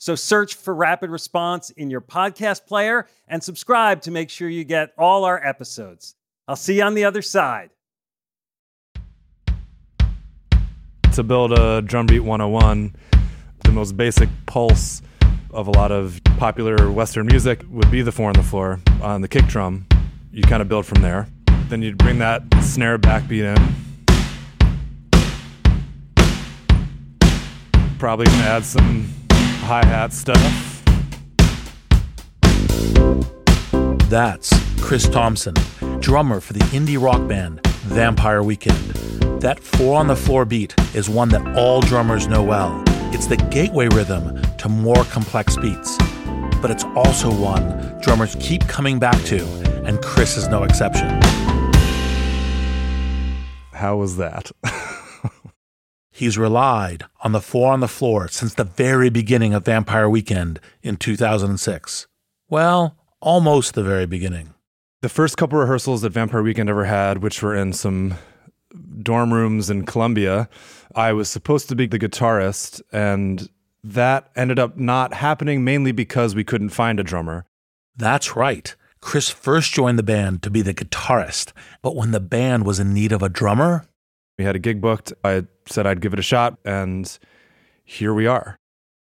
So search for Rapid Response in your podcast player and subscribe to make sure you get all our episodes. I'll see you on the other side. To build a drum beat 101, the most basic pulse of a lot of popular Western music would be the four on the floor on the kick drum. You kind of build from there. Then you'd bring that snare backbeat in. Probably gonna add some hi hat stuff. That's Chris Tomson, drummer for the indie rock band Vampire Weekend. That four on the floor beat is one that all drummers know well. It's the gateway rhythm to more complex beats. But it's also one drummers keep coming back to, and Chris is no exception. How was that? He's relied on the four on the floor since the very beginning of Vampire Weekend in 2006. Well, almost the very beginning. The first couple rehearsals that Vampire Weekend ever had, which were in some dorm rooms in Columbia, I was supposed to be the guitarist, and that ended up not happening mainly because we couldn't find a drummer. That's right. Chris first joined the band to be the guitarist, but when the band was in need of a drummer, we had a gig booked. I said I'd give it a shot, and here we are.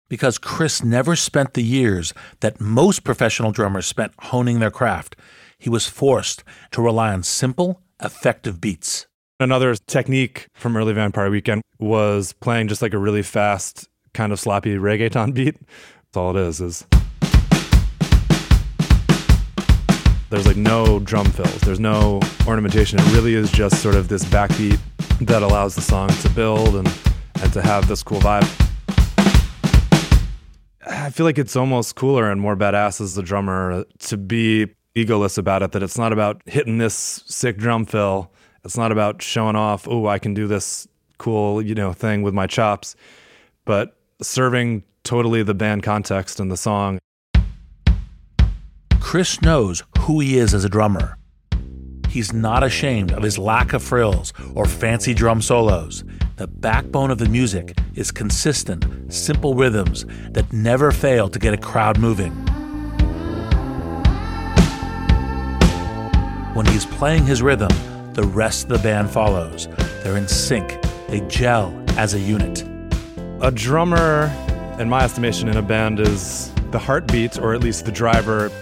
Because Chris never spent the years that most professional drummers spent honing their craft, he was forced to rely on simple, effective beats. Another technique from early Vampire Weekend was playing just like a really fast, kind of sloppy reggaeton beat. That's all it is, is there's like no drum fills, there's no ornamentation. It really is just sort of this backbeat that allows the song to build and, and to have this cool vibe. I feel like it's almost cooler and more badass as the drummer to be egoless about it, that it's not about hitting this sick drum fill. It's not about showing off, oh, I can do this cool, you know, thing with my chops, but serving totally the band context and the song. Chris knows who he is as a drummer he's not ashamed of his lack of frills or fancy drum solos. The backbone of the music is consistent, simple rhythms that never fail to get a crowd moving. When he's playing his rhythm, the rest of the band follows. They're in sync, they gel as a unit. A drummer, in my estimation, in a band is the heartbeat, or at least the driver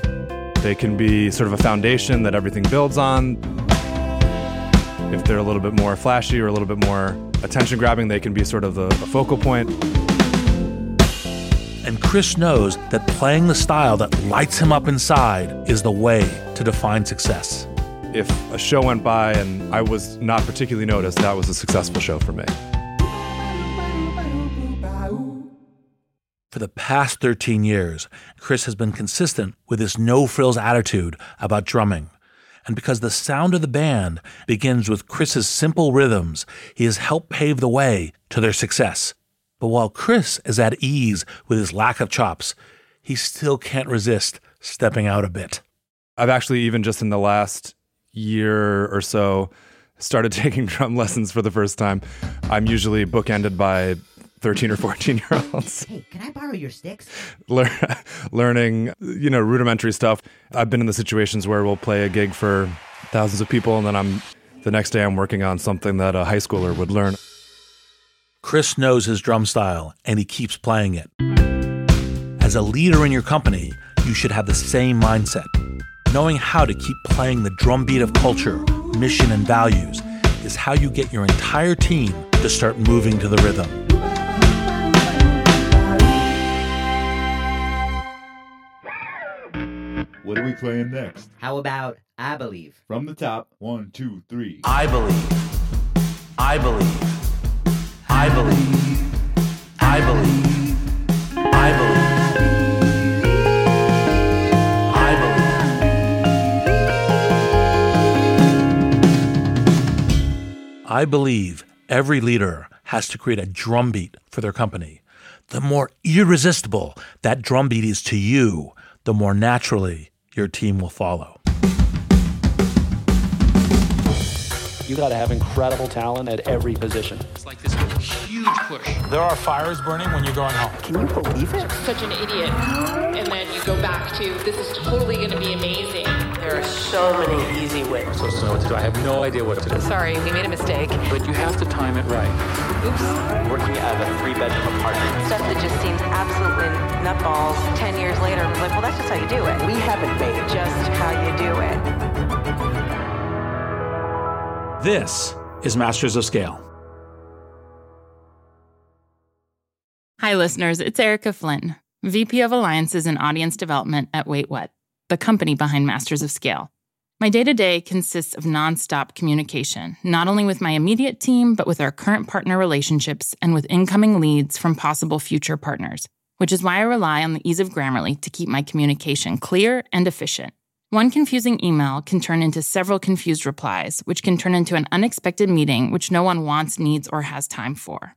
they can be sort of a foundation that everything builds on. If they're a little bit more flashy or a little bit more attention grabbing, they can be sort of the, the focal point. And Chris knows that playing the style that lights him up inside is the way to define success. If a show went by and I was not particularly noticed, that was a successful show for me. For the past 13 years, Chris has been consistent with his no frills attitude about drumming. And because the sound of the band begins with Chris's simple rhythms, he has helped pave the way to their success. But while Chris is at ease with his lack of chops, he still can't resist stepping out a bit. I've actually, even just in the last year or so, started taking drum lessons for the first time. I'm usually bookended by 13 or 14 year olds. Hey, can I borrow your sticks? Lear- learning, you know, rudimentary stuff. I've been in the situations where we'll play a gig for thousands of people and then I'm the next day I'm working on something that a high schooler would learn. Chris knows his drum style and he keeps playing it. As a leader in your company, you should have the same mindset. Knowing how to keep playing the drumbeat of culture, mission, and values is how you get your entire team to start moving to the rhythm. What are we playing next? How about I Believe? From the top, one, two, three. I believe. I believe. I believe. I believe. I believe. I believe every leader has to create a drumbeat for their company. The more irresistible that drumbeat is to you, the more naturally your team will follow. You got to have incredible talent at every position. It's like this huge push. There are fires burning when you're going home. Can you believe it? Such an idiot. And then you go back to, this is totally going to be amazing. There are so many easy wins. So, so what to do? I have no idea what to do. Sorry, we made a mistake. But you have to time it right. Oops. Working out of a three bedroom apartment. Stuff that just seems absolutely nutballs 10 years later. It's like, well, that's just how you do it. We haven't made it. Just how you do it. This is Masters of Scale. Hi, listeners. It's Erica Flynn, VP of Alliances and Audience Development at Wait What, the company behind Masters of Scale. My day to day consists of nonstop communication, not only with my immediate team, but with our current partner relationships and with incoming leads from possible future partners, which is why I rely on the ease of Grammarly to keep my communication clear and efficient. One confusing email can turn into several confused replies, which can turn into an unexpected meeting which no one wants, needs, or has time for.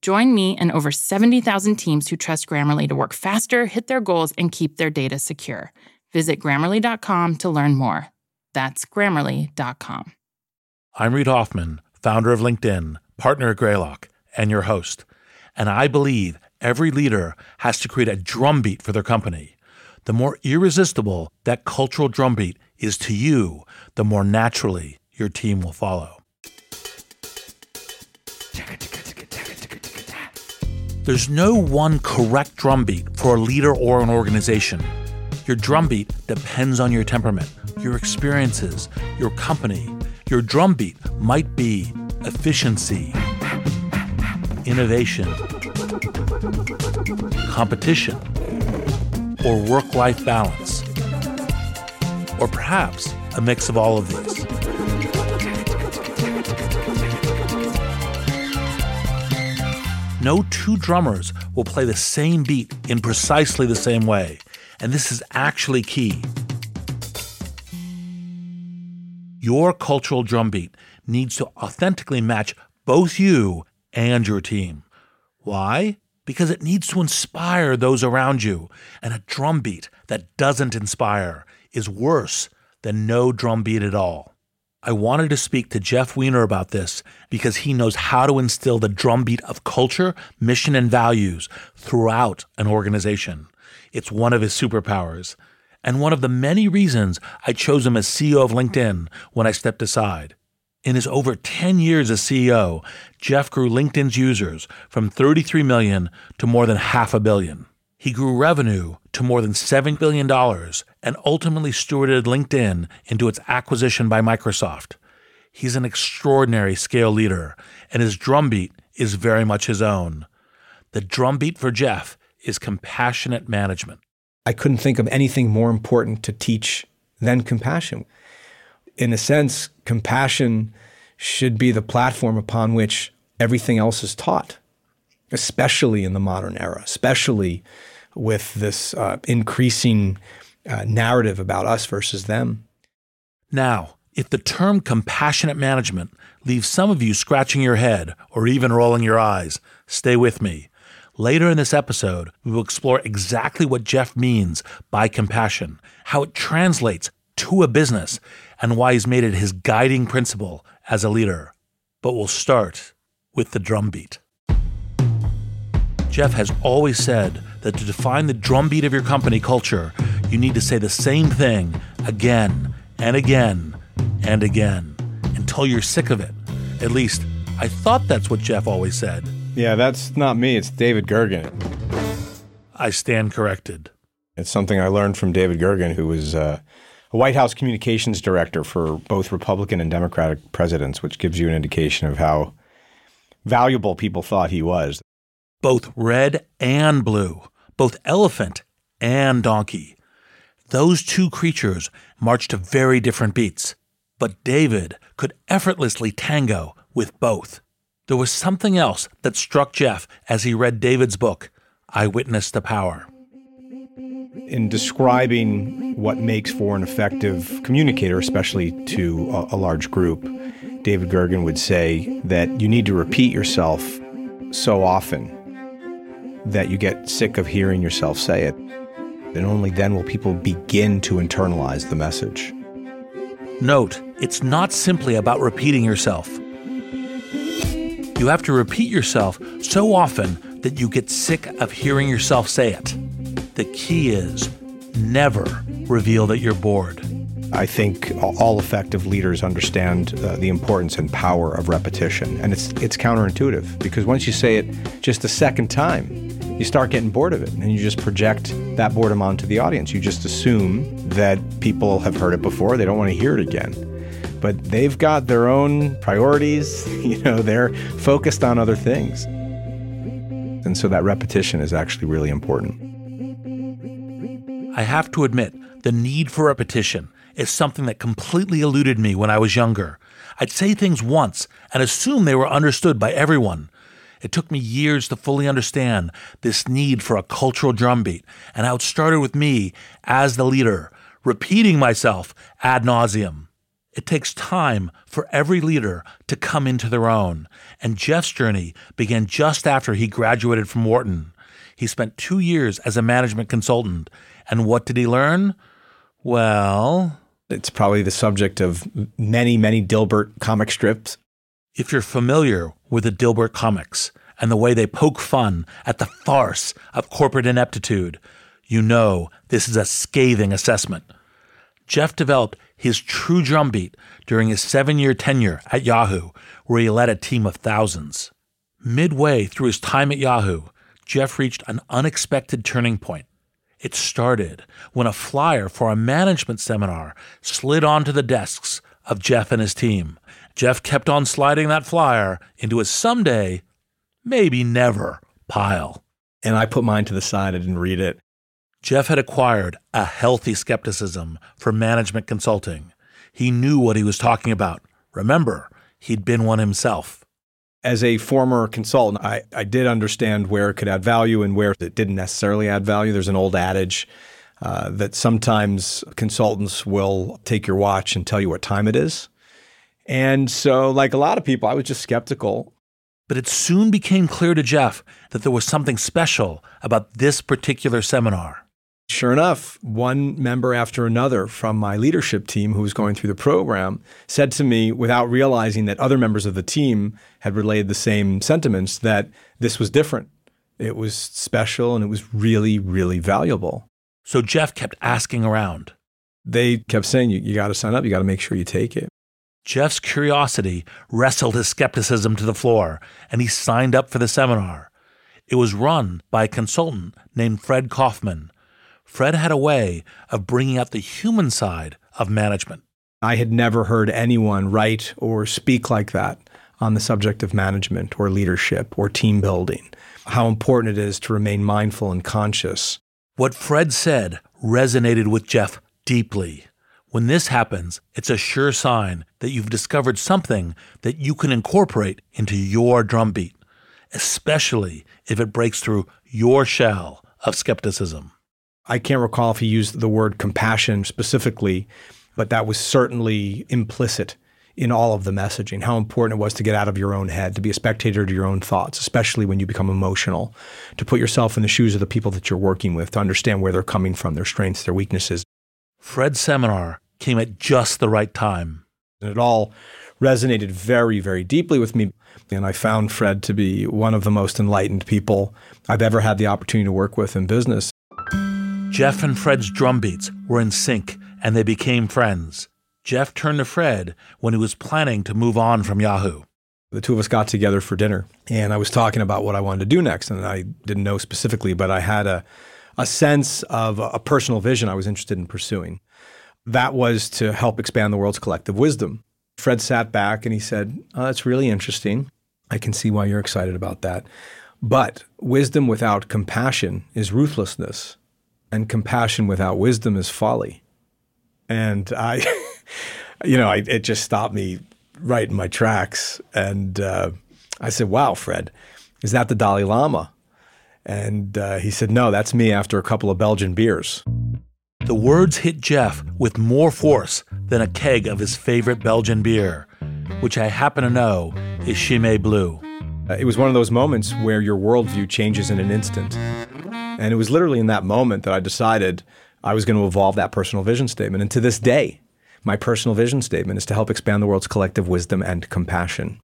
Join me and over 70,000 teams who trust Grammarly to work faster, hit their goals, and keep their data secure. Visit grammarly.com to learn more. That's grammarly.com. I'm Reid Hoffman, founder of LinkedIn, partner at Greylock, and your host. And I believe every leader has to create a drumbeat for their company. The more irresistible that cultural drumbeat is to you, the more naturally your team will follow. There's no one correct drumbeat for a leader or an organization. Your drumbeat depends on your temperament, your experiences, your company. Your drumbeat might be efficiency, innovation, competition, or work life balance, or perhaps a mix of all of these. No two drummers will play the same beat in precisely the same way, and this is actually key. Your cultural drumbeat needs to authentically match both you and your team. Why? Because it needs to inspire those around you, and a drumbeat that doesn't inspire is worse than no drumbeat at all. I wanted to speak to Jeff Weiner about this because he knows how to instill the drumbeat of culture, mission, and values throughout an organization. It's one of his superpowers, and one of the many reasons I chose him as CEO of LinkedIn when I stepped aside. In his over 10 years as CEO, Jeff grew LinkedIn's users from 33 million to more than half a billion. He grew revenue to more than $7 billion and ultimately stewarded LinkedIn into its acquisition by Microsoft. He's an extraordinary scale leader, and his drumbeat is very much his own. The drumbeat for Jeff is compassionate management. I couldn't think of anything more important to teach than compassion. In a sense, compassion should be the platform upon which everything else is taught especially in the modern era, especially with this uh, increasing uh, narrative about us versus them. Now, if the term compassionate management leaves some of you scratching your head or even rolling your eyes, stay with me. Later in this episode, we will explore exactly what Jeff means by compassion, how it translates to a business, and why he's made it his guiding principle as a leader. But we'll start with the drumbeat. Jeff has always said that to define the drumbeat of your company culture, you need to say the same thing again and again and again until you're sick of it. At least, I thought that's what Jeff always said. Yeah, that's not me. It's David Gergen. I stand corrected. It's something I learned from David Gergen, who was uh, a White House communications director for both Republican and Democratic presidents, which gives you an indication of how valuable people thought he was. Both red and blue, both elephant and donkey. Those two creatures marched to very different beats, but David could effortlessly tango with both. There was something else that struck Jeff as he read David's book, Eyewitness to Power. In describing what makes for an effective communicator, especially to a, a large group, David Gergen would say that you need to repeat yourself so often that you get sick of hearing yourself say it. And only then will people begin to internalize the message. Note, it's not simply about repeating yourself. You have to repeat yourself so often that you get sick of hearing yourself say it. The key is never reveal that you're bored. I think all effective leaders understand uh, the importance and power of repetition. And it's, it's counterintuitive because once you say it just a second time, you start getting bored of it and you just project that boredom onto the audience. You just assume that people have heard it before, they don't want to hear it again. But they've got their own priorities, you know, they're focused on other things. And so that repetition is actually really important. I have to admit, the need for repetition is something that completely eluded me when I was younger. I'd say things once and assume they were understood by everyone. It took me years to fully understand this need for a cultural drumbeat and how it started with me as the leader, repeating myself ad nauseum. It takes time for every leader to come into their own, and Jeff's journey began just after he graduated from Wharton. He spent two years as a management consultant, and what did he learn? Well, it's probably the subject of many, many Dilbert comic strips. If you're familiar with the Dilbert comics and the way they poke fun at the farce of corporate ineptitude, you know this is a scathing assessment. Jeff developed his true drumbeat during his seven year tenure at Yahoo, where he led a team of thousands. Midway through his time at Yahoo, Jeff reached an unexpected turning point. It started when a flyer for a management seminar slid onto the desks of Jeff and his team. Jeff kept on sliding that flyer into his someday, maybe never, pile. And I put mine to the side. I didn't read it. Jeff had acquired a healthy skepticism for management consulting. He knew what he was talking about. Remember, he'd been one himself. As a former consultant, I, I did understand where it could add value and where it didn't necessarily add value. There's an old adage uh, that sometimes consultants will take your watch and tell you what time it is. And so, like a lot of people, I was just skeptical. But it soon became clear to Jeff that there was something special about this particular seminar. Sure enough, one member after another from my leadership team who was going through the program said to me, without realizing that other members of the team had relayed the same sentiments, that this was different. It was special and it was really, really valuable. So Jeff kept asking around. They kept saying, You, you got to sign up, you got to make sure you take it. Jeff's curiosity wrestled his skepticism to the floor, and he signed up for the seminar. It was run by a consultant named Fred Kofman. Fred had a way of bringing out the human side of management. I had never heard anyone write or speak like that on the subject of management or leadership or team building, how important it is to remain mindful and conscious. What Fred said resonated with Jeff deeply. When this happens, it's a sure sign that you've discovered something that you can incorporate into your drumbeat, especially if it breaks through your shell of skepticism. I can't recall if he used the word compassion specifically, but that was certainly implicit in all of the messaging, how important it was to get out of your own head, to be a spectator to your own thoughts, especially when you become emotional, to put yourself in the shoes of the people that you're working with, to understand where they're coming from, their strengths, their weaknesses. Fred's seminar came at just the right time. And it all resonated very, very deeply with me. And I found Fred to be one of the most enlightened people I've ever had the opportunity to work with in business. Jeff and Fred's drumbeats were in sync and they became friends. Jeff turned to Fred when he was planning to move on from Yahoo. The two of us got together for dinner and I was talking about what I wanted to do next. And I didn't know specifically, but I had a, a sense of a personal vision I was interested in pursuing. That was to help expand the world's collective wisdom. Fred sat back and he said, oh, That's really interesting. I can see why you're excited about that. But wisdom without compassion is ruthlessness, and compassion without wisdom is folly. And I, you know, I, it just stopped me right in my tracks. And uh, I said, Wow, Fred, is that the Dalai Lama? And uh, he said, No, that's me after a couple of Belgian beers. The words hit Jeff with more force than a keg of his favorite Belgian beer, which I happen to know is Chimay Blue. Uh, it was one of those moments where your worldview changes in an instant. And it was literally in that moment that I decided I was going to evolve that personal vision statement. And to this day, my personal vision statement is to help expand the world's collective wisdom and compassion.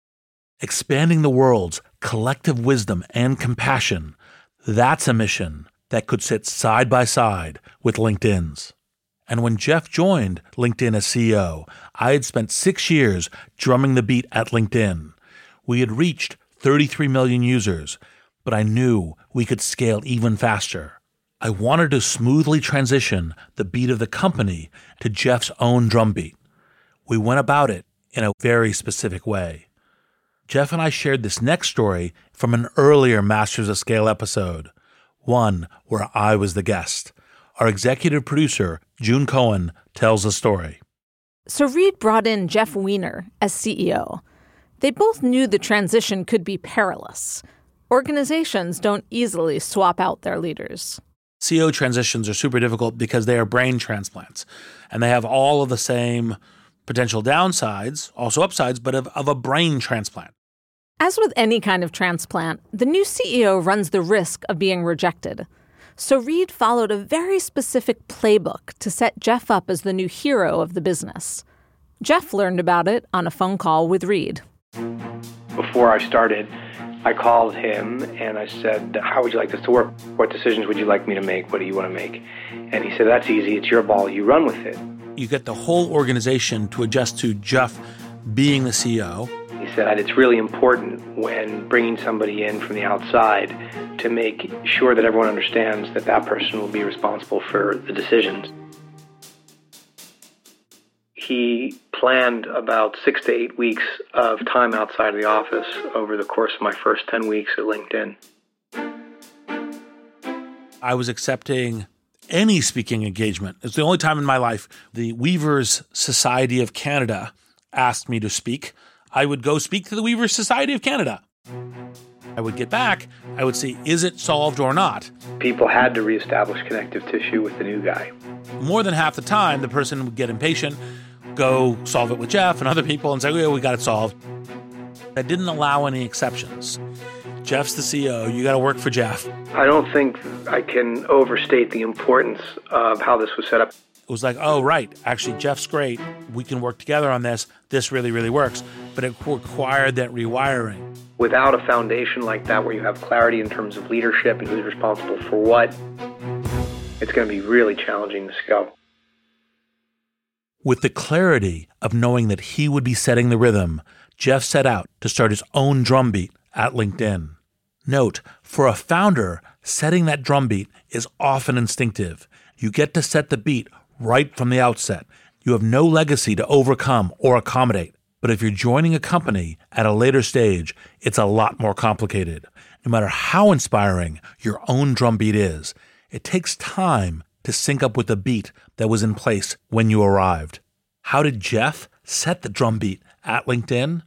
Expanding the world's collective wisdom and compassion. That's a mission that could sit side by side with LinkedIn's. And when Jeff joined LinkedIn as CEO, I had spent six years drumming the beat at LinkedIn. We had reached 33 million users, but I knew we could scale even faster. I wanted to smoothly transition the beat of the company to Jeff's own drumbeat. We went about it in a very specific way. Jeff and I shared this next story from an earlier Masters of Scale episode, one where I was the guest. Our executive producer, June Cohen, tells the story. So Reid brought in Jeff Weiner as CEO. They both knew the transition could be perilous. Organizations don't easily swap out their leaders. CEO transitions are super difficult because they are brain transplants and they have all of the same potential downsides, also upsides, but of, of a brain transplant. As with any kind of transplant, the new CEO runs the risk of being rejected. So Reid followed a very specific playbook to set Jeff up as the new hero of the business. Jeff learned about it on a phone call with Reid. Before I started, I called him and I said, How would you like this to work? What decisions would you like me to make? What do you want to make? And he said, That's easy. It's your ball. You run with it. You get the whole organization to adjust to Jeff being the CEO. Said, It's really important when bringing somebody in from the outside to make sure that everyone understands that that person will be responsible for the decisions. He planned about six to eight weeks of time outside of the office over the course of my first 10 weeks at LinkedIn. I was accepting any speaking engagement. It's the only time in my life the Weavers Society of Canada asked me to speak. I would go speak to the Weavers Society of Canada. I would get back, I would see, is it solved or not? People had to reestablish connective tissue with the new guy. More than half the time, the person would get impatient, go solve it with Jeff and other people and say, yeah, we got it solved. That didn't allow any exceptions. Jeff's the CEO. You got to work for Jeff. I don't think I can overstate the importance of how this was set up. It was like, oh, right. Actually, Jeff's great. We can work together on this. This really, really works. But it required that rewiring. Without a foundation like that, where you have clarity in terms of leadership and who's responsible for what, it's going to be really challenging to scale. With the clarity of knowing that he would be setting the rhythm, Jeff set out to start his own drumbeat at LinkedIn. Note, for a founder, setting that drumbeat is often instinctive. You get to set the beat right from the outset. You have no legacy to overcome or accommodate. But if you're joining a company at a later stage, it's a lot more complicated. No matter how inspiring your own drumbeat is, it takes time to sync up with the beat that was in place when you arrived. How did Jeff set the drumbeat at LinkedIn?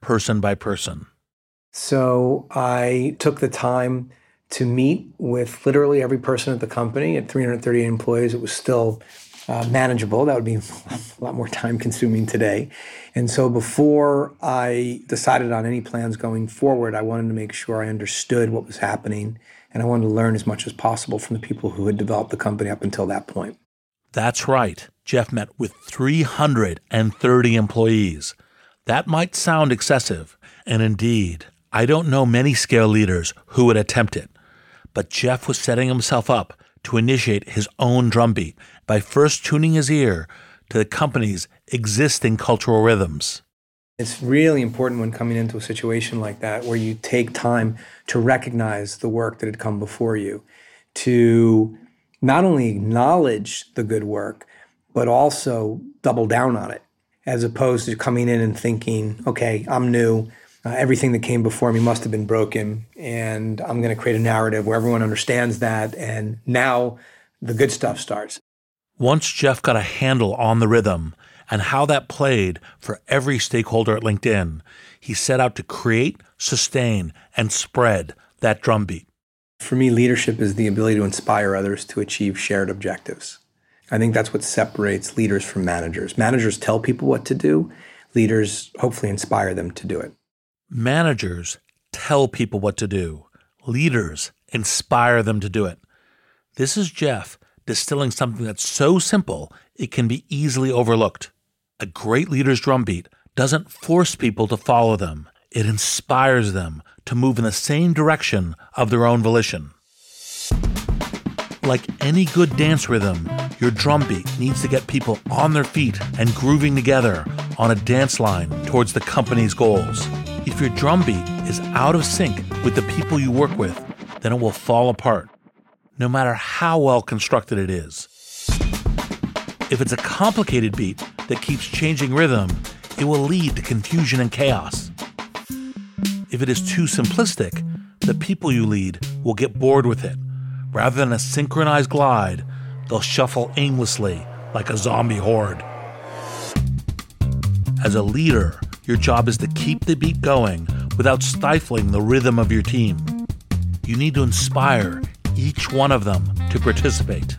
Person by person. So I took the time to meet with literally every person at the company. At 338 employees, it was still uh, manageable. That would be a lot more time consuming today. And so before I decided on any plans going forward, I wanted to make sure I understood what was happening and I wanted to learn as much as possible from the people who had developed the company up until that point. That's right. Jeff met with 330 employees. That might sound excessive, and indeed, I don't know many scale leaders who would attempt it. But Jeff was setting himself up to initiate his own drumbeat by first tuning his ear to the company's existing cultural rhythms. It's really important when coming into a situation like that where you take time to recognize the work that had come before you, to not only acknowledge the good work, but also double down on it, as opposed to coming in and thinking, okay, I'm new, uh, everything that came before me must have been broken. And I'm going to create a narrative where everyone understands that. And now the good stuff starts. Once Jeff got a handle on the rhythm and how that played for every stakeholder at LinkedIn, he set out to create, sustain, and spread that drumbeat. For me, leadership is the ability to inspire others to achieve shared objectives. I think that's what separates leaders from managers. Managers tell people what to do, leaders hopefully inspire them to do it. Managers tell people what to do, leaders inspire them to do it. This is Jeff distilling something that's so simple it can be easily overlooked. A great leader's drumbeat doesn't force people to follow them, it inspires them to move in the same direction of their own volition. Like any good dance rhythm, your drumbeat needs to get people on their feet and grooving together on a dance line towards the company's goals. If your drumbeat is out of sync with the people you work with, then it will fall apart, no matter how well constructed it is. If it's a complicated beat that keeps changing rhythm, it will lead to confusion and chaos. If it is too simplistic, the people you lead will get bored with it. Rather than a synchronized glide, they'll shuffle aimlessly like a zombie horde. As a leader, your job is to keep the beat going without stifling the rhythm of your team. You need to inspire each one of them to participate.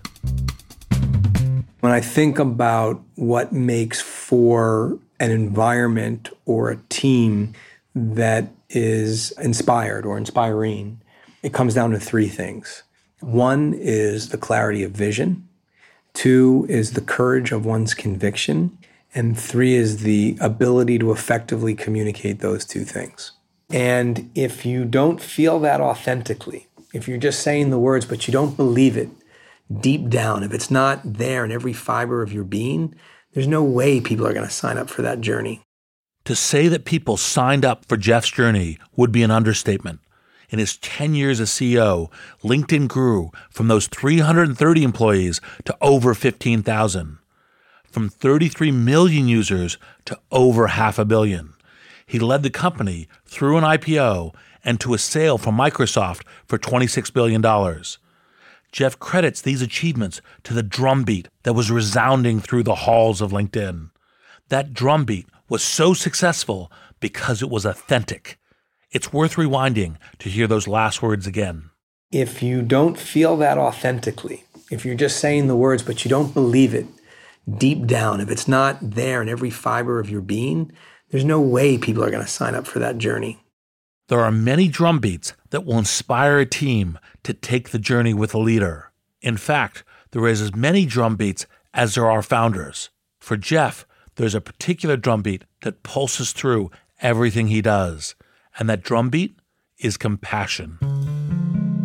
When I think about what makes for an environment or a team that is inspired or inspiring, it comes down to three things. One is the clarity of vision, two is the courage of one's conviction, and three is the ability to effectively communicate those two things. And if you don't feel that authentically, if you're just saying the words but you don't believe it deep down, if it's not there in every fiber of your being, there's no way people are going to sign up for that journey. To say that people signed up for Jeff's journey would be an understatement. In his 10 years as CEO, LinkedIn grew from those 330 employees to over 15,000, from 33 million users to over half a billion. He led the company through an IPO and to a sale from Microsoft for $26 billion. Jeff credits these achievements to the drumbeat that was resounding through the halls of LinkedIn. That drumbeat was so successful because it was authentic. It's worth rewinding to hear those last words again. If you don't feel that authentically, if you're just saying the words but you don't believe it deep down, if it's not there in every fiber of your being, there's no way people are going to sign up for that journey. There are many drumbeats that will inspire a team to take the journey with a leader. In fact, there is as many drumbeats as there are founders. For Jeff, there's a particular drumbeat that pulses through everything he does and that drumbeat is compassion.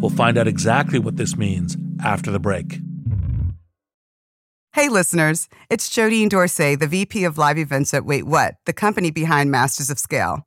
We'll find out exactly what this means after the break. Hey, listeners, it's Jodine Dorsey, the VP of Live Events at Wait What, the company behind Masters of Scale.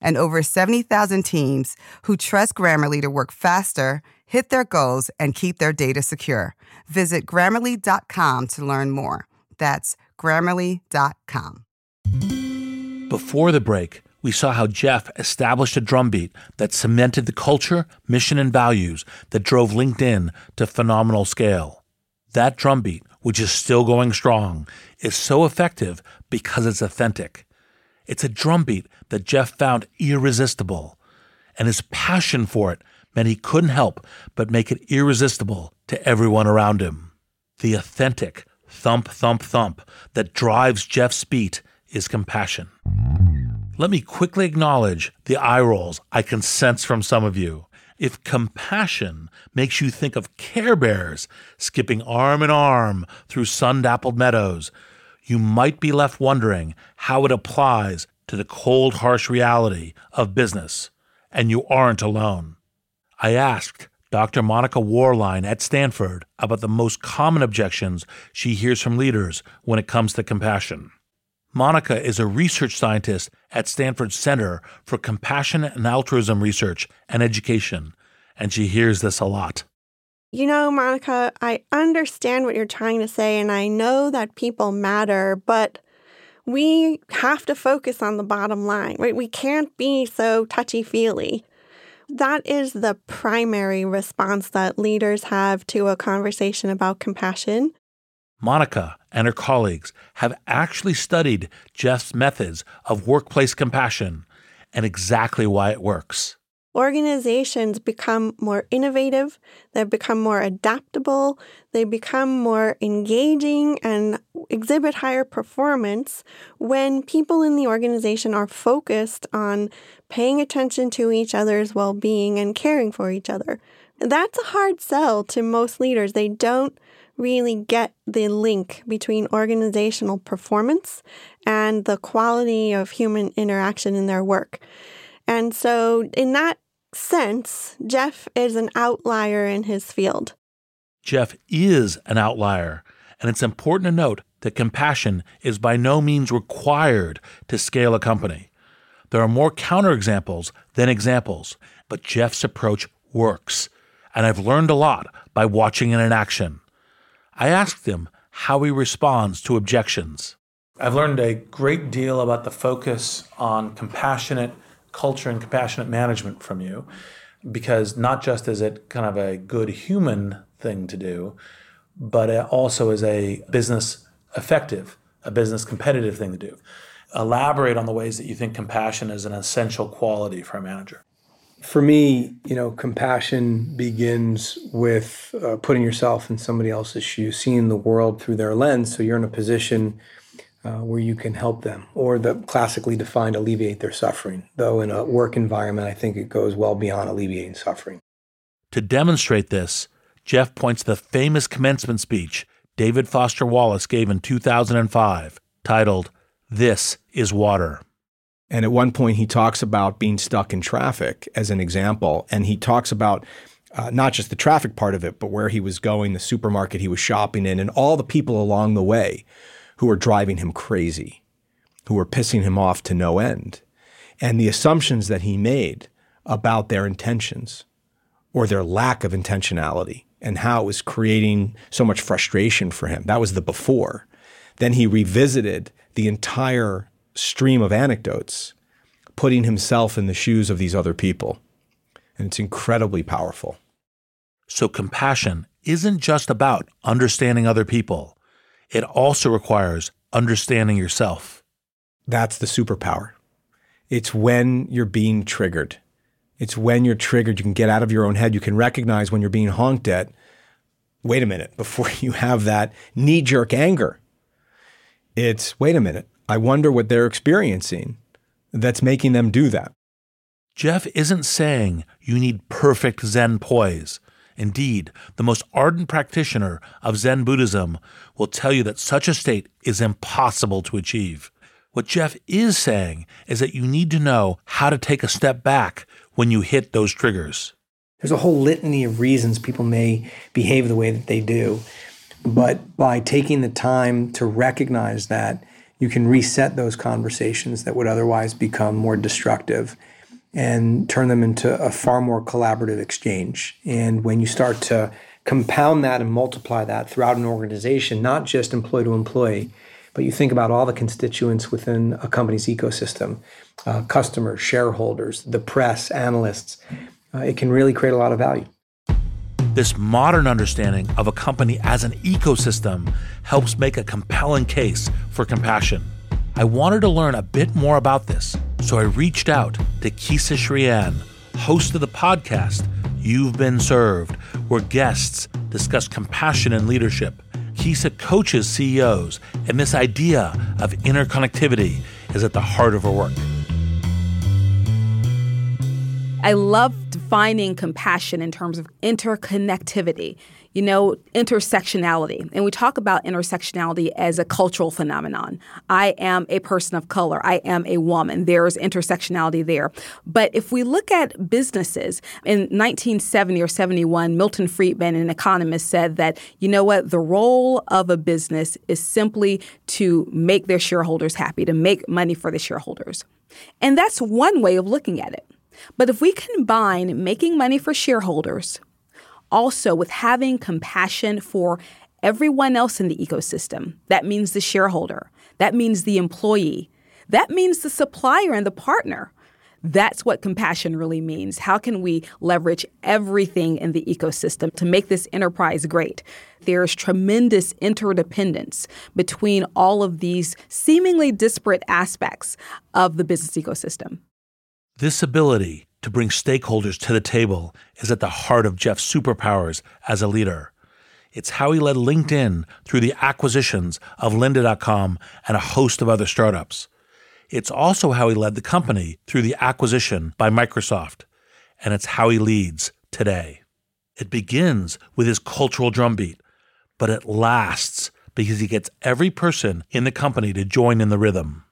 and over 70,000 teams who trust Grammarly to work faster, hit their goals, and keep their data secure. Visit grammarly.com to learn more. That's grammarly.com. Before the break, we saw how Jeff established a drumbeat that cemented the culture, mission, and values that drove LinkedIn to phenomenal scale. That drumbeat, which is still going strong, is so effective because it's authentic. It's a drumbeat that Jeff found irresistible, and his passion for it meant he couldn't help but make it irresistible to everyone around him. The authentic thump, thump, thump that drives Jeff's beat is compassion. Let me quickly acknowledge the eye rolls I can sense from some of you. If compassion makes you think of Care Bears skipping arm in arm through sun dappled meadows, you might be left wondering how it applies to the cold, harsh reality of business. And you aren't alone. I asked Dr. Monica Worline at Stanford about the most common objections she hears from leaders when it comes to compassion. Monica is a research scientist at Stanford's Center for Compassion and Altruism Research and Education, and she hears this a lot. You know, Monica, I understand what you're trying to say, and I know that people matter, but we have to focus on the bottom line, right? We can't be so touchy feely. That is the primary response that leaders have to a conversation about compassion. Monica and her colleagues have actually studied Jeff's methods of workplace compassion and exactly why it works. Organizations become more innovative, they become more adaptable, they become more engaging and exhibit higher performance when people in the organization are focused on paying attention to each other's well being and caring for each other. That's a hard sell to most leaders. They don't really get the link between organizational performance and the quality of human interaction in their work. And so, in that sense, Jeff is an outlier in his field. Jeff is an outlier, and it's important to note that compassion is by no means required to scale a company. There are more counterexamples than examples, but Jeff's approach works, and I've learned a lot by watching it in action. I asked him how he responds to objections. I've learned a great deal about the focus on compassionate culture and compassionate management from you because not just is it kind of a good human thing to do, but it also is a business effective, a business competitive thing to do. Elaborate on the ways that you think compassion is an essential quality for a manager for me, you know, compassion begins with uh, putting yourself in somebody else's shoes, seeing the world through their lens. So you're in a position uh, where you can help them, or the classically defined alleviate their suffering. Though in a work environment, I think it goes well beyond alleviating suffering. To demonstrate this, Jeff points to the famous commencement speech David Foster Wallace gave in 2005, titled, This is Water. And at one point, he talks about being stuck in traffic as an example. And he talks about uh, not just the traffic part of it, but where he was going, the supermarket he was shopping in, and all the people along the way who were driving him crazy, who were pissing him off to no end. And the assumptions that he made about their intentions or their lack of intentionality and how it was creating so much frustration for him. That was the before. Then he revisited the entire stream of anecdotes, putting himself in the shoes of these other people. And it's incredibly powerful. So, compassion isn't just about understanding other people, it also requires understanding yourself. That's the superpower. It's when you're being triggered. It's when you're triggered, you can get out of your own head. You can recognize when you're being honked at. Wait a minute, before you have that knee jerk anger. It's wait a minute, I wonder what they're experiencing that's making them do that. Jeff isn't saying you need perfect Zen poise. Indeed, the most ardent practitioner of Zen Buddhism will tell you that such a state is impossible to achieve. What Jeff is saying is that you need to know how to take a step back when you hit those triggers. There's a whole litany of reasons people may behave the way that they do. But by taking the time to recognize that you can reset those conversations that would otherwise become more destructive and turn them into a far more collaborative exchange. And when you start to compound that and multiply that throughout an organization, not just employee to employee, but you think about all the constituents within a company's ecosystem uh, customers, shareholders, the press, analysts uh, it can really create a lot of value. This modern understanding of a company as an ecosystem helps make a compelling case for compassion. I wanted to learn a bit more about this, so I reached out to Keesa Schreane, host of the podcast You've Been Served, where guests discuss compassion and leadership. Keesa coaches CEOs, and this idea of interconnectivity is at the heart of her work. I love defining compassion in terms of interconnectivity you know, intersectionality. And we talk about intersectionality as a cultural phenomenon. I am a person of color. I am a woman. There's intersectionality there. But if we look at businesses, in 1970 or 71, Milton Friedman, an economist, said that, you know what, the role of a business is simply to make their shareholders happy, to make money for the shareholders. And that's one way of looking at it. But if we combine making money for shareholders also with having compassion for everyone else in the ecosystem. That means the shareholder, that means the employee, that means the supplier and the partner. That's what compassion really means. How can we leverage everything in the ecosystem to make this enterprise great? There's tremendous interdependence between all of these seemingly disparate aspects of the business ecosystem. This ability to bring stakeholders to the table is at the heart of Jeff's superpowers as a leader. It's how he led LinkedIn through the acquisitions of lynda.com and a host of other startups. It's also how he led the company through the acquisition by Microsoft. And it's how he leads today. It begins with his cultural drumbeat, but it lasts because he gets every person in the company to join in the rhythm.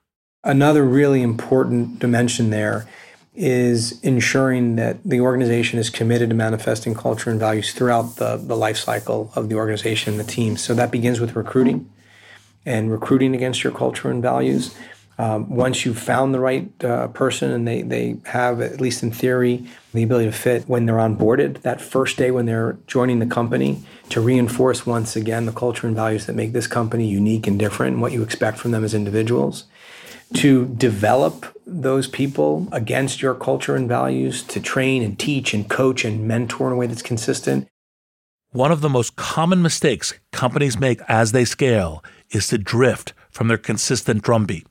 Another really important dimension there is ensuring that the organization is committed to manifesting culture and values throughout the, the life cycle of the organization and the team. So that begins with recruiting and recruiting against your culture and values. Um, once you've found the right uh, person and they, they have, at least in theory, the ability to fit when they're onboarded, that first day when they're joining the company, to reinforce once again the culture and values that make this company unique and different and what you expect from them as individuals to develop those people against your culture and values, to train and teach and coach and mentor in a way that's consistent. One of the most common mistakes companies make as they scale is to drift from their consistent drumbeat.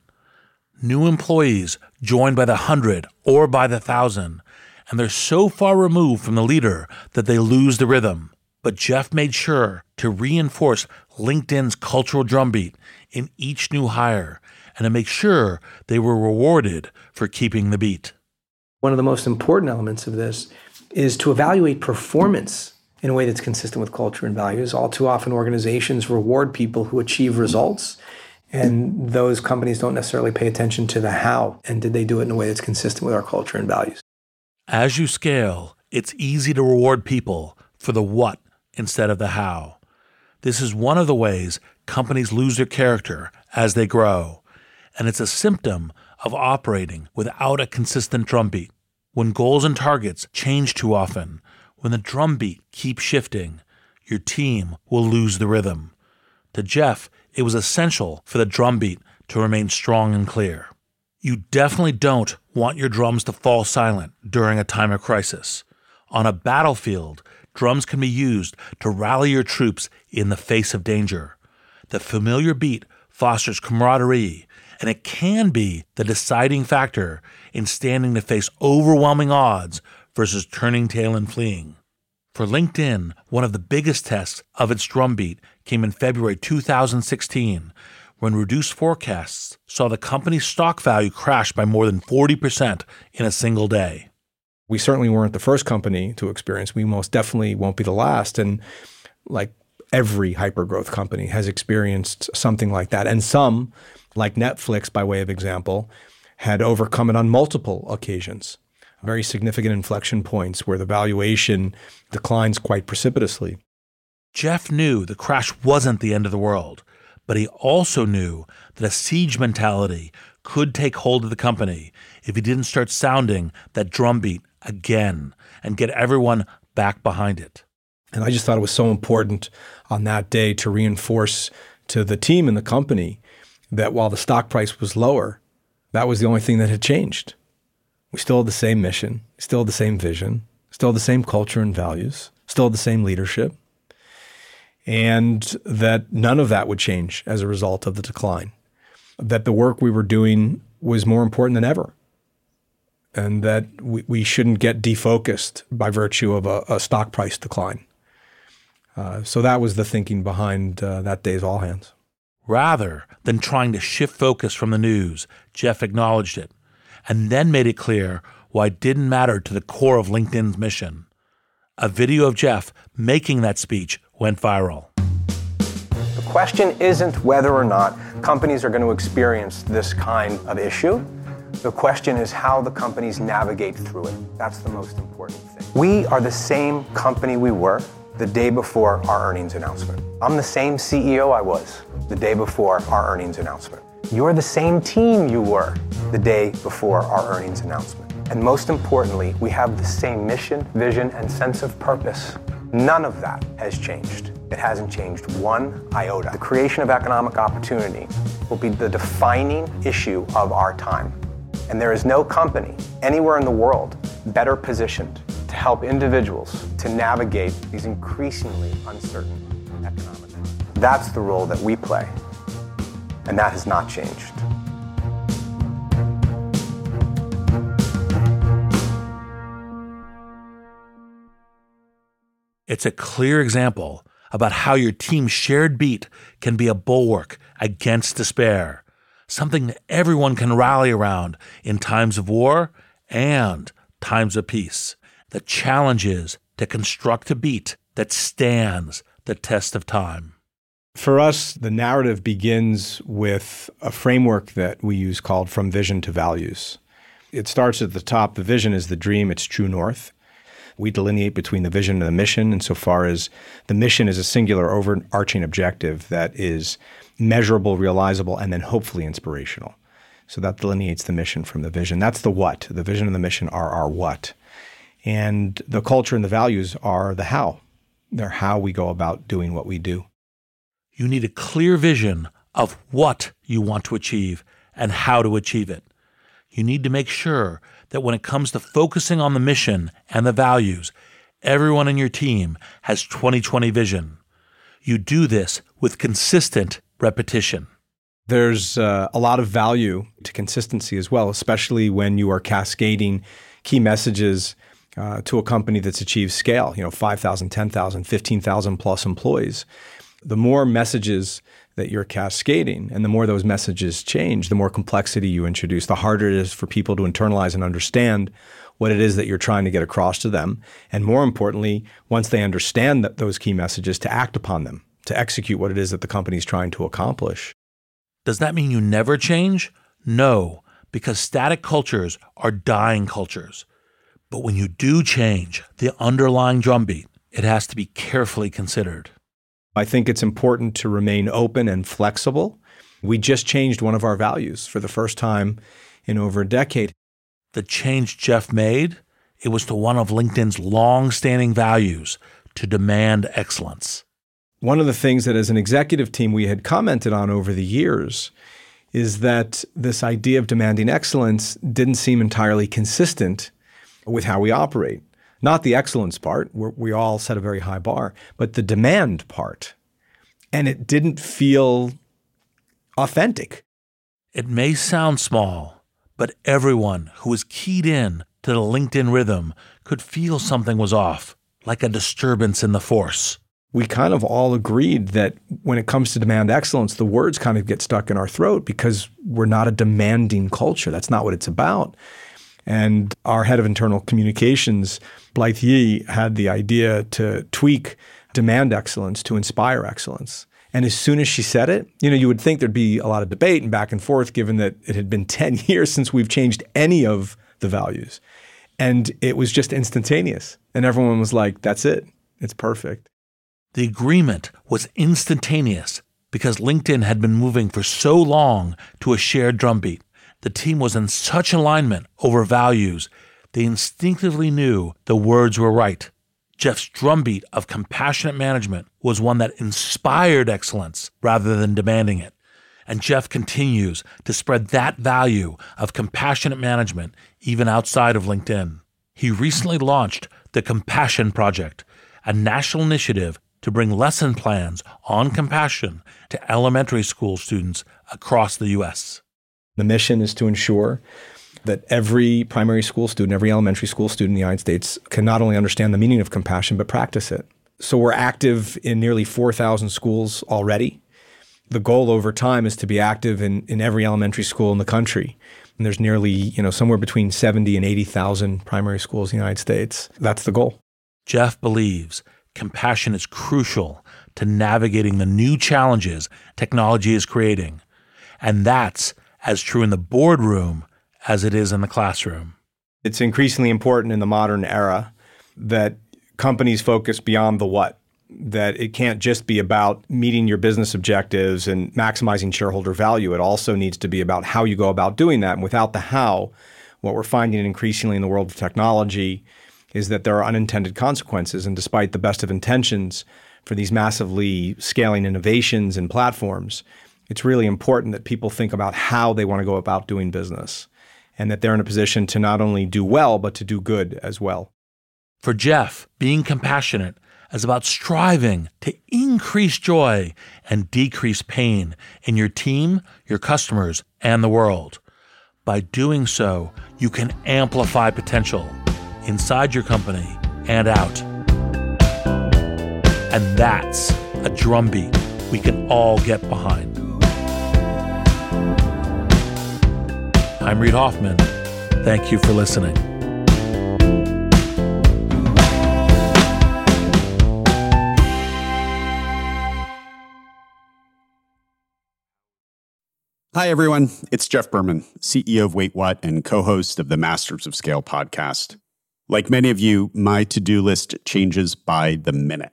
New employees join by the hundred or by the thousand, and they're so far removed from the leader that they lose the rhythm. But Jeff made sure to reinforce LinkedIn's cultural drumbeat in each new hire and to make sure they were rewarded for keeping the beat. One of the most important elements of this is to evaluate performance in a way that's consistent with culture and values. All too often, organizations reward people who achieve results, and those companies don't necessarily pay attention to the how and did they do it in a way that's consistent with our culture and values. As you scale, it's easy to reward people for the what instead of the how. This is one of the ways companies lose their character as they grow and it's a symptom of operating without a consistent drumbeat. When goals and targets change too often, when the drumbeat keeps shifting, your team will lose the rhythm. To Jeff, it was essential for the drumbeat to remain strong and clear. You definitely don't want your drums to fall silent during a time of crisis. On a battlefield, drums can be used to rally your troops in the face of danger. The familiar beat fosters camaraderie and it can be the deciding factor in standing to face overwhelming odds versus turning tail and fleeing. For LinkedIn, one of the biggest tests of its drumbeat came in February 2016 when reduced forecasts saw the company's stock value crash by more than 40% in a single day. We certainly weren't the first company to experience. We most definitely won't be the last. And like every hypergrowth company has experienced something like that. And some like Netflix, by way of example, had overcome it on multiple occasions. Very significant inflection points where the valuation declines quite precipitously. Jeff knew the crash wasn't the end of the world, but he also knew that a siege mentality could take hold of the company if he didn't start sounding that drumbeat again and get everyone back behind it. And I just thought it was so important on that day to reinforce to the team and the company that while the stock price was lower, that was the only thing that had changed. We still had the same mission, still had the same vision, still had the same culture and values, still had the same leadership, and that none of that would change as a result of the decline. That the work we were doing was more important than ever, and that we, we shouldn't get defocused by virtue of a, a stock price decline. Uh, so that was the thinking behind uh, that day's all hands. Rather than trying to shift focus from the news, Jeff acknowledged it and then made it clear why it didn't matter to the core of LinkedIn's mission. A video of Jeff making that speech went viral. The question isn't whether or not companies are going to experience this kind of issue. The question is how the companies navigate through it. That's the most important thing. We are the same company we were the day before our earnings announcement. I'm the same CEO I was the day before our earnings announcement. You're the same team you were the day before our earnings announcement. And most importantly, we have the same mission, vision, and sense of purpose. None of that has changed. It hasn't changed one iota. The creation of economic opportunity will be the defining issue of our time. And there is no company anywhere in the world better positioned to help individuals to navigate these increasingly uncertain economic times. That's the role that we play. And that has not changed. It's a clear example about how your team's shared beat can be a bulwark against despair, something that everyone can rally around in times of war and times of peace. The challenge is to construct a beat that stands the test of time. For us, the narrative begins with a framework that we use called From Vision to Values. It starts at the top. The vision is the dream, it's true north. We delineate between the vision and the mission insofar as the mission is a singular overarching objective that is measurable, realizable, and then hopefully inspirational. So that delineates the mission from the vision. That's the what. The vision and the mission are our what. And the culture and the values are the how. They're how we go about doing what we do. You need a clear vision of what you want to achieve and how to achieve it. You need to make sure that when it comes to focusing on the mission and the values, everyone in your team has 2020 vision. You do this with consistent repetition. There's uh, a lot of value to consistency as well, especially when you are cascading key messages uh, to a company that's achieved scale, you know, 5,000, 10,000, 15,000 plus employees. The more messages that you're cascading and the more those messages change, the more complexity you introduce, the harder it is for people to internalize and understand what it is that you're trying to get across to them. And more importantly, once they understand that those key messages, to act upon them, to execute what it is that the company is trying to accomplish. Does that mean you never change? No, because static cultures are dying cultures. But when you do change the underlying drumbeat, it has to be carefully considered. I think it's important to remain open and flexible. We just changed one of our values for the first time in over a decade. The change Jeff made, it was to one of LinkedIn's long-standing values to demand excellence. One of the things that as an executive team we had commented on over the years is that this idea of demanding excellence didn't seem entirely consistent with how we operate. Not the excellence part, where we all set a very high bar, but the demand part. And it didn't feel authentic. It may sound small, but everyone who was keyed in to the LinkedIn rhythm could feel something was off, like a disturbance in the force we kind of all agreed that when it comes to demand excellence, the words kind of get stuck in our throat because we're not a demanding culture. That's not what it's about. And our head of internal communications, Blythe Yee, had the idea to tweak demand excellence to inspire excellence. And as soon as she said it, you know, you would think there'd be a lot of debate and back and forth, given that it had been 10 years since we've changed any of the values. And it was just instantaneous. And everyone was like, that's it. It's perfect. The agreement was instantaneous because LinkedIn had been moving for so long to a shared drumbeat. The team was in such alignment over values, they instinctively knew the words were right. Jeff's drumbeat of compassionate management was one that inspired excellence rather than demanding it. And Jeff continues to spread that value of compassionate management even outside of LinkedIn. He recently launched the Compassion Project, a national initiative to bring lesson plans on compassion to elementary school students across the U.S. The mission is to ensure that every primary school student, every elementary school student in the United States can not only understand the meaning of compassion, but practice it. So we're active in nearly 4,000 schools already. The goal over time is to be active in, in every elementary school in the country. And there's nearly, you know, somewhere between 70 and 80,000 primary schools in the United States. That's the goal. Jeff believes compassion is crucial to navigating the new challenges technology is creating. And that's as true in the boardroom as it is in the classroom. It's increasingly important in the modern era that companies focus beyond the what, that it can't just be about meeting your business objectives and maximizing shareholder value. It also needs to be about how you go about doing that. And without the how, what we're finding increasingly in the world of technology is that there are unintended consequences. And despite the best of intentions for these massively scaling innovations and platforms, it's really important that people think about how they want to go about doing business and that they're in a position to not only do well, but to do good as well. For Jeff, being compassionate is about striving to increase joy and decrease pain in your team, your customers, and the world. By doing so, you can amplify potential inside your company and out. And that's a drumbeat we can all get behind. I'm Reid Hoffman. Thank you for listening. Hi, everyone. It's Jeff Berman, CEO of Wait What and co host of the Masters of Scale podcast. Like many of you, my to do list changes by the minute.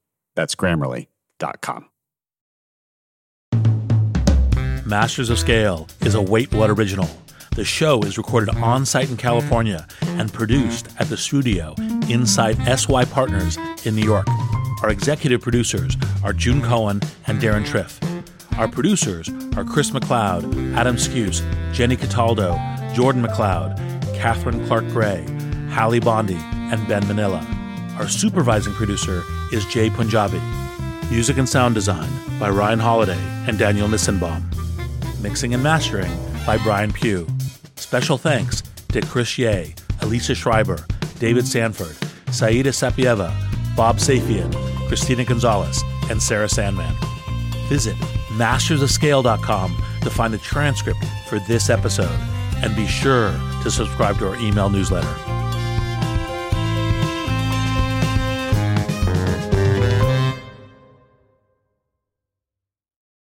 That's grammarly.com. Masters of Scale is a Wait What original. The show is recorded on site in California and produced at the studio inside SY Partners in New York. Our executive producers are June Cohen and Deron Triff. Our producers are Chris McLeod, Adam Skuse, Jenny Cataldo, Jordan McLeod, Catherine Clark Gray, Hallie Bondi, and Ben Manila. Our supervising producer is Jay Punjabi. Music and sound design by Ryan Holladay and Daniel Nissenbaum. Mixing and mastering by Brian Pugh. Special thanks to Chris Yeh, Elisa Schreiber, David Sanford, Saida Sapieva, Bob Safian, Christina Gonzalez, and Sarah Sandman. Visit mastersofscale.com to find the transcript for this episode and be sure to subscribe to our email newsletter.